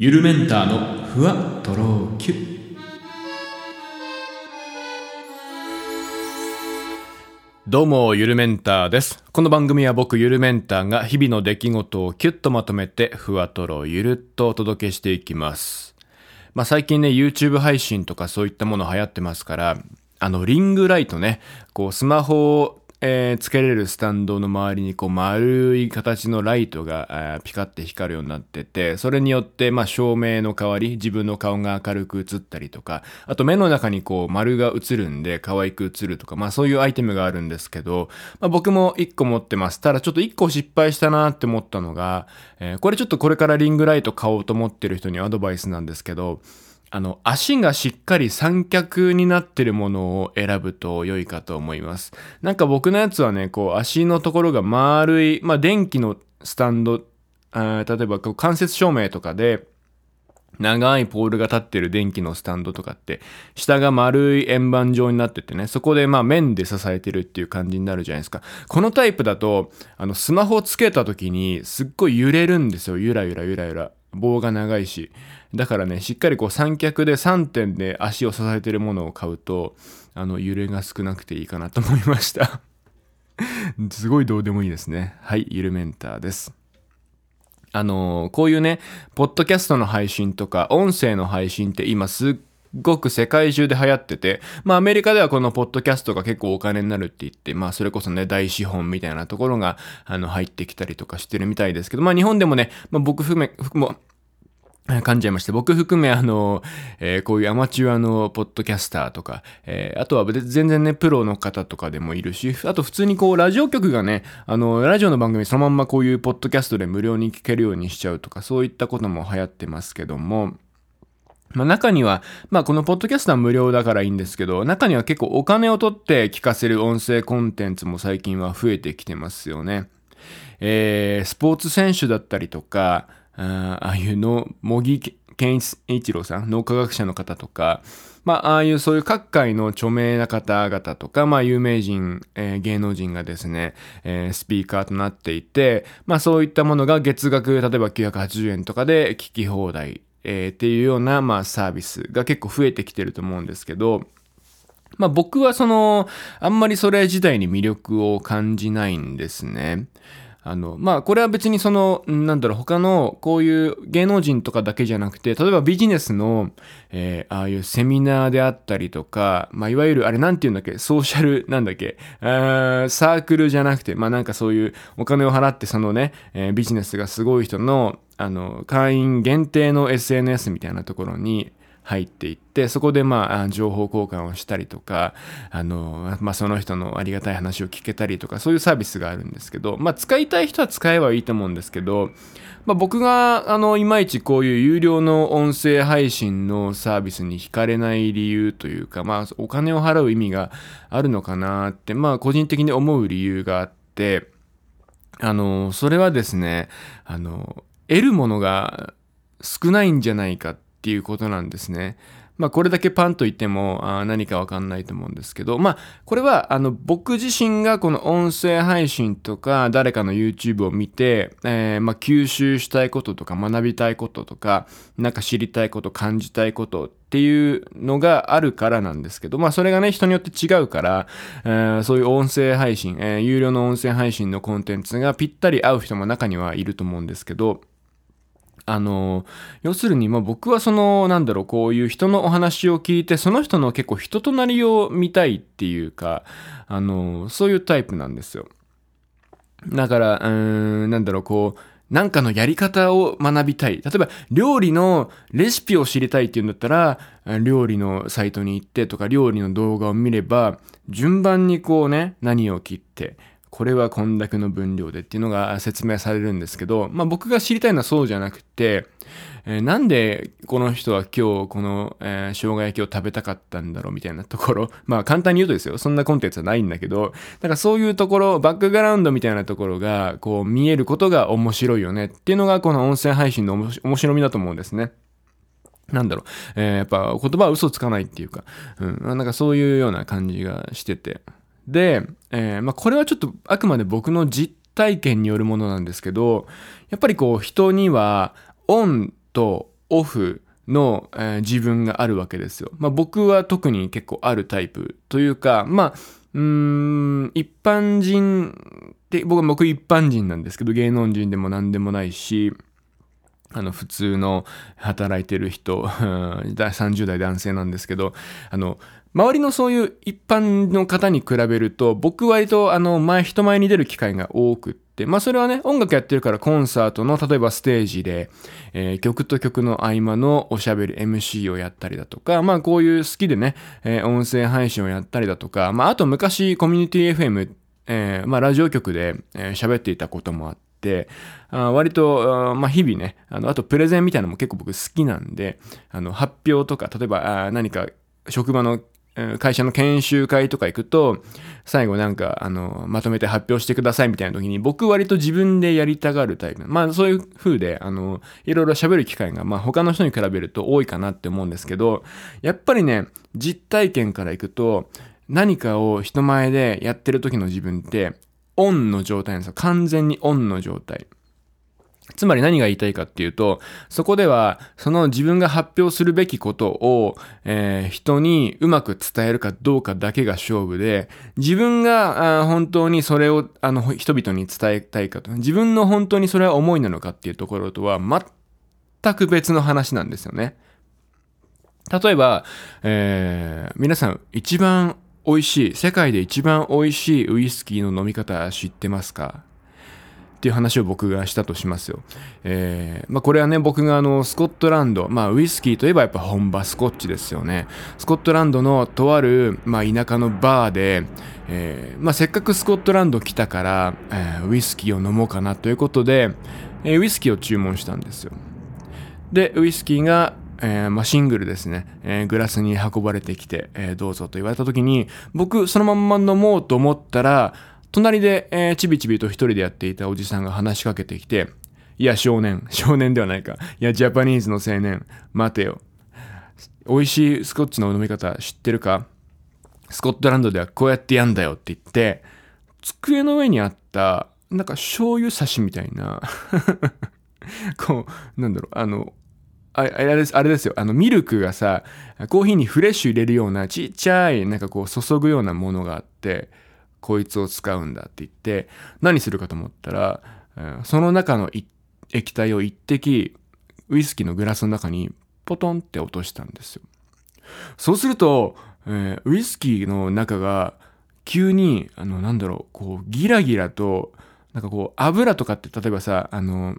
ゆるメンターのふわとろきゅどうも、ゆるメンターです。この番組は僕、ゆるメンターが日々の出来事をキュッとまとめて、ふわとろゆるっとお届けしていきます。まあ最近ね、YouTube 配信とかそういったもの流行ってますから、あの、リングライトね、こう、スマホを、えーつけれるスタンドの周りにこう丸い形のライトが、ピカって光るようになってて、それによってまあ照明の代わり、自分の顔が明るく映ったりとか、あと目の中にこう丸が映るんで可愛く映るとか、まあそういうアイテムがあるんですけど、まあ僕も一個持ってます。ただちょっと一個失敗したなって思ったのが、えーこれちょっとこれからリングライト買おうと思ってる人にアドバイスなんですけど、あの、足がしっかり三脚になってるものを選ぶと良いかと思います。なんか僕のやつはね、こう足のところが丸い、まあ電気のスタンド、あ例えばこう間接照明とかで、長いポールが立ってる電気のスタンドとかって、下が丸い円盤状になっててね、そこでまあ面で支えてるっていう感じになるじゃないですか。このタイプだと、あの、スマホつけた時にすっごい揺れるんですよ。ゆらゆらゆらゆら。棒が長いし。だからね、しっかりこう三脚で3点で足を支えてるものを買うと、あの、揺れが少なくていいかなと思いました。すごいどうでもいいですね。はい、ゆるメンターです。あのーこういうね、ポッドキャストの配信とか、音声の配信って今すっごく世界中で流行ってて、まあアメリカではこのポッドキャストが結構お金になるって言って、まあそれこそね、大資本みたいなところが、あの、入ってきたりとかしてるみたいですけど、まあ日本でもね、まあ僕含め、含も、噛んじゃいまして、僕含めあの、えーこういうアマチュアのポッドキャスターとか、えーあとは全然ね、プロの方とかでもいるし、あと普通にこう、ラジオ局がね、あの、ラジオの番組そのまんまこういうポッドキャストで無料に聞けるようにしちゃうとか、そういったことも流行ってますけども、まあ中には、まあこのポッドキャストは無料だからいいんですけど、中には結構お金を取って聞かせる音声コンテンツも最近は増えてきてますよね。えースポーツ選手だったりとか、ああいうの、茂木健一郎さん、脳科学者の方とか、まあ、ああいうそういう各界の著名な方々とか、まあ、有名人、えー芸能人がですね、えースピーカーとなっていて、まあ、そういったものが月額、例えば980円とかで聞き放題、えーっていうような、まあ、サービスが結構増えてきてると思うんですけど、まあ僕はその、あんまりそれ自体に魅力を感じないんですね。あの、まあこれは別にその、なんだろう、他のこういう芸能人とかだけじゃなくて、例えばビジネスの、えーああいうセミナーであったりとか、まあいわゆる、あれなんて言うんだっけ、ソーシャル、なんだっけ、ーサークルじゃなくて、まあなんかそういうお金を払ってそのね、えービジネスがすごい人の、あの、会員限定の SNS みたいなところに、入っていって、そこでまあ、情報交換をしたりとか、あの、まあその人のありがたい話を聞けたりとか、そういうサービスがあるんですけど、まあ使いたい人は使えばいいと思うんですけど、まあ僕が、あの、いまいちこういう有料の音声配信のサービスに惹かれない理由というか、まあお金を払う意味があるのかなって、まあ個人的に思う理由があって、あの、それはですね、あの、得るものが少ないんじゃないかっていうことなんですね。まあこれだけパンと言ってもあ何かわかんないと思うんですけど、まあこれはあの僕自身がこの音声配信とか誰かの YouTube を見て、えーまあ吸収したいこととか学びたいこととか、なんか知りたいこと感じたいことっていうのがあるからなんですけど、まあそれがね人によって違うから、えーそういう音声配信、えー有料の音声配信のコンテンツがぴったり合う人も中にはいると思うんですけど、あの、要するに、まあ僕はその、なんだろう、こういう人のお話を聞いて、その人の結構人となりを見たいっていうか、あの、そういうタイプなんですよ。だから、うーん、なんだろう、こう、なんかのやり方を学びたい。例えば、料理のレシピを知りたいっていうんだったら、料理のサイトに行ってとか、料理の動画を見れば、順番にこうね、何を切って、これはこんだけの分量でっていうのが説明されるんですけど、まあ僕が知りたいのはそうじゃなくて、えーなんでこの人は今日この、えー生姜焼きを食べたかったんだろうみたいなところ。まあ簡単に言うとですよ。そんなコンテンツはないんだけど、だかそういうところ、バックグラウンドみたいなところがこう見えることが面白いよねっていうのがこの音声配信の面白みだと思うんですね。なんだろう、えーやっぱ言葉は嘘つかないっていうか、うん、なんかそういうような感じがしてて。で、えーまあこれはちょっとあくまで僕の実体験によるものなんですけど、やっぱりこう人にはオンとオフの、えー、自分があるわけですよ。まあ僕は特に結構あるタイプというか、まあ、うーん、一般人って、僕は僕一般人なんですけど、芸能人でも何でもないし、あの、普通の働いてる人、30代男性なんですけど、あの、周りのそういう一般の方に比べると、僕割とあの、前、人前に出る機会が多くって、まあそれはね、音楽やってるからコンサートの、例えばステージで、えー、曲と曲の合間のおしゃべり MC をやったりだとか、まあこういう好きでね、えー、音声配信をやったりだとか、まああと昔コミュニティ FM、えー、まあラジオ局で喋、えー、っていたこともあって、あ割と、まあ、日々ね、あの、あとプレゼンみたいなのも結構僕好きなんで、あの、発表とか、例えば、あ何か職場の会社の研修会とか行くと、最後なんか、あの、まとめて発表してくださいみたいな時に、僕割と自分でやりたがるタイプ。まあそういう風で、あの、いろいろ喋る機会が、まあ他の人に比べると多いかなって思うんですけど、やっぱりね、実体験から行くと、何かを人前でやってる時の自分って、オンの状態なんですよ。完全にオンの状態。つまり何が言いたいかっていうと、そこでは、その自分が発表するべきことを、えー、人にうまく伝えるかどうかだけが勝負で、自分が本当にそれをあの人々に伝えたいかと、自分の本当にそれは思いなのかっていうところとは全く別の話なんですよね。例えば、えー、皆さん一番美味しい、世界で一番美味しいウイスキーの飲み方知ってますか？っていう話を僕がしたとしますよ。えー、まあこれはね、僕があの、スコットランド、まあウイスキーといえばやっぱ本場スコッチですよね。スコットランドのとある、まあ田舎のバーで、えー、まあせっかくスコットランド来たから、えー、ウイスキーを飲もうかなということで、えー、ウイスキーを注文したんですよ。で、ウイスキーが、えー、まあ、シングルですね、えー、グラスに運ばれてきて、えー、どうぞと言われた時に、僕、そのまんま飲もうと思ったら、隣で、えー、ちびちびと一人でやっていたおじさんが話しかけてきて、いや、少年、少年ではないか。いや、ジャパニーズの青年、待てよ。美味しいスコッチの飲み方知ってるか？スコットランドではこうやってやんだよって言って、机の上にあった、なんか醤油差しみたいな こう、なんだろう、あの、あれです、あれですよ。あの、ミルクがさ、コーヒーにフレッシュ入れるようなちっちゃい、なんかこう、注ぐようなものがあって、こいつを使うんだって言って、何するかと思ったら、その中の液体を一滴、ウイスキーのグラスの中にポトンって落としたんですよ。そうすると、ウイスキーの中が急に、あの、なんだろう、こう、ギラギラと、なんかこう、油とかって例えばさ、あの、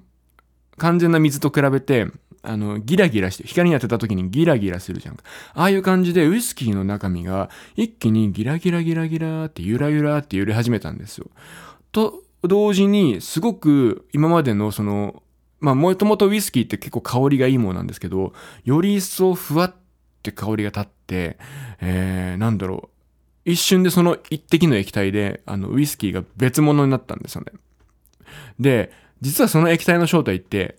完全な水と比べて、あの、ギラギラして、光に当てた時にギラギラするじゃんか。ああいう感じでウイスキーの中身が一気にギラギラギラギラってゆらゆらって揺れ始めたんですよ。と、同時にすごく今までのその、まあもともとウイスキーって結構香りがいいものなんですけど、より一層ふわって香りが立って、えー、なんだろう。一瞬でその一滴の液体で、あの、ウイスキーが別物になったんですよね。で、実はその液体の正体って、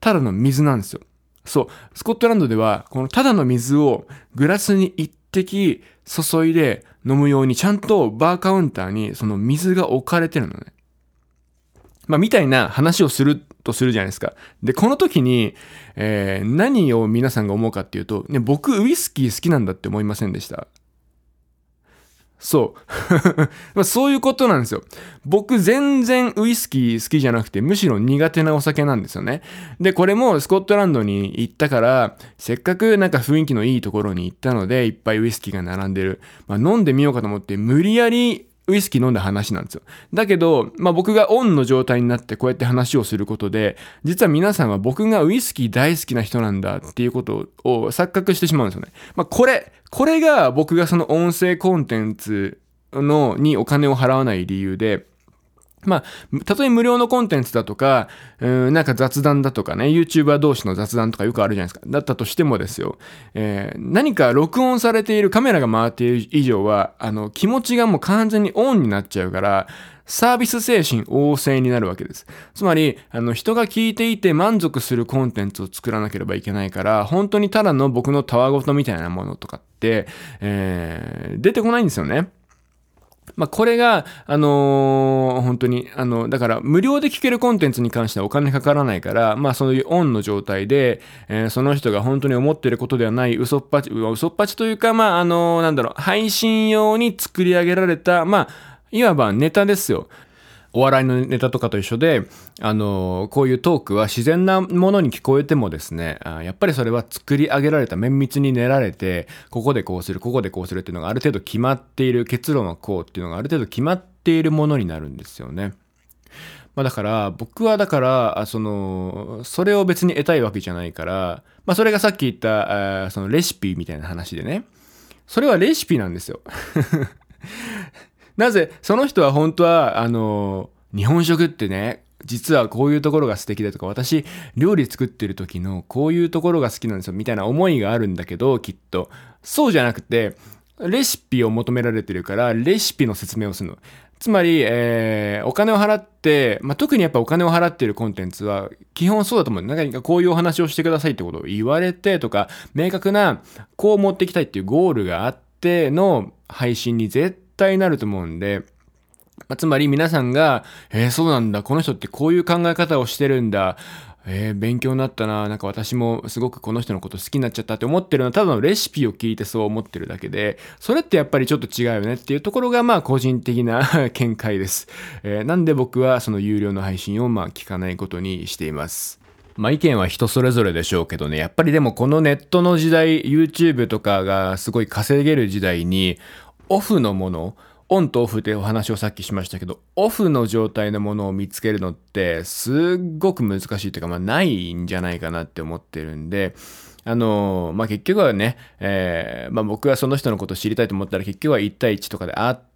ただの水なんですよ。そう。スコットランドでは、このただの水をグラスに一滴注いで飲むように、ちゃんとバーカウンターにその水が置かれてるのね。まあ、みたいな話をするとするじゃないですか。で、この時に、えー、何を皆さんが思うかっていうと、ね、僕ウイスキー好きなんだって思いませんでしたそう。そういうことなんですよ。僕全然ウイスキー好きじゃなくて、むしろ苦手なお酒なんですよね。で、これもスコットランドに行ったから、せっかくなんか雰囲気のいいところに行ったので、いっぱいウイスキーが並んでる。まあ、飲んでみようかと思って、無理やりウイスキー飲んだ話なんですよ。だけど、まあ僕がオンの状態になってこうやって話をすることで、実は皆さんは僕がウイスキー大好きな人なんだっていうことを錯覚してしまうんですよね。まあこれ、これが僕がその音声コンテンツのにお金を払わない理由で、まあ、たとえ無料のコンテンツだとか、うん、なんか雑談だとかね、YouTuber 同士の雑談とかよくあるじゃないですか。だったとしてもですよ、えー、何か録音されているカメラが回っている以上は、あの、気持ちがもう完全にオンになっちゃうから、サービス精神旺盛になるわけです。つまり、あの、人が聞いていて満足するコンテンツを作らなければいけないから、本当にただの僕のたわごとみたいなものとかって、えー、出てこないんですよね。まあ、これが、あのー本当に、あの、だから、無料で聞けるコンテンツに関してはお金かからないから、まあ、そういうオンの状態で、えーその人が本当に思ってることではない嘘っぱち、嘘っぱちというか、まあ、あのーなんだろう、配信用に作り上げられた、まあ、いわばネタですよ。お笑いのネタとかと一緒で、あの、こういうトークは自然なものに聞こえてもですね、やっぱりそれは作り上げられた、綿密に練られて、ここでこうする、ここでこうするっていうのがある程度決まっている、結論はこうっていうのがある程度決まっているものになるんですよね。まあだから、僕はだから、その、それを別に得たいわけじゃないから、まあそれがさっき言った、そのレシピみたいな話でね、それはレシピなんですよ。なぜ、その人は本当は、あの、日本食ってね、実はこういうところが素敵だとか、私、料理作ってる時のこういうところが好きなんですよ、みたいな思いがあるんだけど、きっと。そうじゃなくて、レシピを求められてるから、レシピの説明をするの。つまり、えーお金を払って、まあ、特にやっぱお金を払ってるコンテンツは、基本そうだと思う。何かこういうお話をしてくださいってことを言われてとか、明確な、こう持っていきたいっていうゴールがあっての配信に絶対なると思うんで、まあつまり皆さんが、えー、そうなんだ、この人ってこういう考え方をしてるんだ、えー勉強になったな、なんか私もすごくこの人のこと好きになっちゃったって思ってるのはただのレシピを聞いてそう思ってるだけで、それってやっぱりちょっと違うよねっていうところがまあ個人的な 見解です。えーなんで僕はその有料の配信をまあ聞かないことにしています。まあ意見は人それぞれでしょうけどね、やっぱりでもこのネットの時代、YouTube とかがすごい稼げる時代に、オフのもの、オンとオフでお話をさっきしましたけど、オフの状態のものを見つけるのって、すっごく難しいというか、まあないんじゃないかなって思ってるんで、あのまあ結局はね、えーまあ僕はその人のことを知りたいと思ったら結局は1対1とかで会って、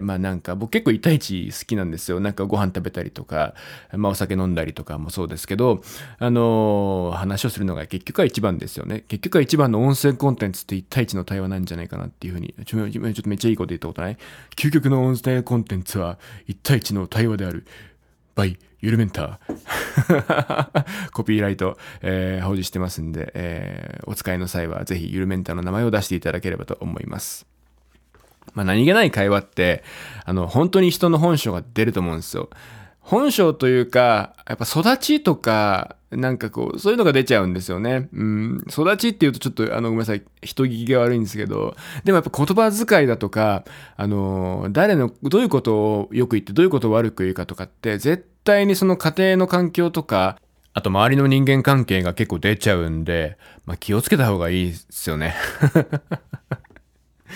まあなんか僕結構1対1好きなんですよ。なんかご飯食べたりとか、まあお酒飲んだりとかもそうですけど、あの話をするのが結局は一番ですよね。結局は一番の音声コンテンツって1対1の対話なんじゃないかなっていうふうに、ちょちょっとめっちゃいいこと言ったことない？究極の音声コンテンツは1対1の対話である。by ゆるメンター。コピーライト、えー、保持してますんで、えーお使いの際はぜひゆるメンターの名前を出していただければと思います。まあ何気ない会話って、あの、本当に人の本性が出ると思うんですよ。本性というか、やっぱ育ちとか、なんかこう、そういうのが出ちゃうんですよね。うん、育ちっていうとちょっと、あの、ごめんなさい、人聞きが悪いんですけど、でもやっぱ言葉遣いだとか、あの、誰の、どういうことをよく言って、どういうことを悪く言うかとかって、絶対にその家庭の環境とか、あと周りの人間関係が結構出ちゃうんで、まあ気をつけた方がいいですよね。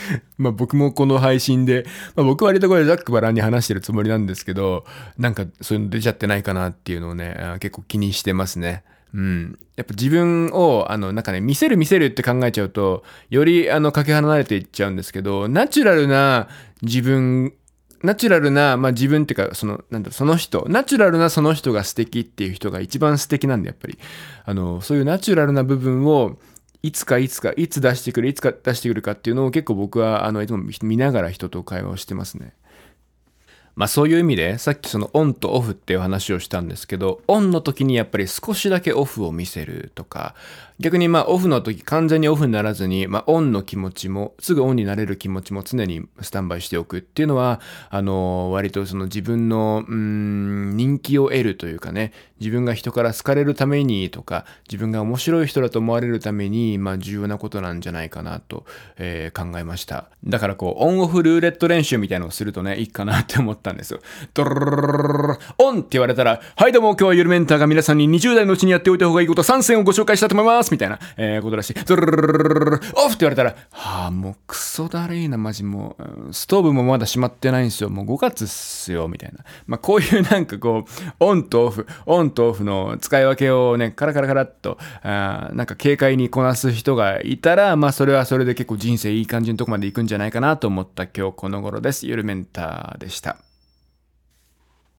まあ僕もこの配信で、まあ僕割とこれざっくばらんに話してるつもりなんですけど、なんかそういうの出ちゃってないかなっていうのをね、結構気にしてますね。うん。やっぱ自分を、あの、なんかね、見せる見せるって考えちゃうと、より、あの、かけ離れていっちゃうんですけど、ナチュラルな自分、ナチュラルな、まあ自分っていうか、その、なんだ、その人、ナチュラルなその人が素敵っていう人が一番素敵なんで、やっぱり。あの、そういうナチュラルな部分を、いつかいつか、いつ出してくる、いつか出してくるかっていうのを結構僕は、あの、いつも見ながら人と会話をしてますね。まあそういう意味で、さっきそのオンとオフっていう話をしたんですけど、オンの時にやっぱり少しだけオフを見せるとか、逆にまあオフの時完全にオフにならずに、まあオンの気持ちも、すぐオンになれる気持ちも常にスタンバイしておくっていうのは、あの、割とその自分の、うん、人気を得るというかね、自分が人から好かれるためにとか、自分が面白い人だと思われるために、まあ重要なことなんじゃないかなと、えー考えました。だからこう、オンオフルーレット練習みたいなのをするとね、いいかなって思ったんですよ。ドロロロロロロロオンって言われたら、はいどうも今日はゆるメンターが皆さんに20代のうちにやっておいた方がいいこと3選をご紹介したと思いますみたいな、えーことらしい。ドロロロロロロロオフって言われたら、はあ、もうクソだるいな、マジもう、ストーブもまだ閉まってないんですよ。もう5月っすよ、みたいな。まあこういうなんかこう、オンとオフ、オンとオフの使い分けをね、カラカラカラっと、あなんか軽快にこなす人がいたら、まあそれはそれで結構人生いい感じのとこまで行くんじゃないかなと思った今日この頃です。ゆるメンターでした。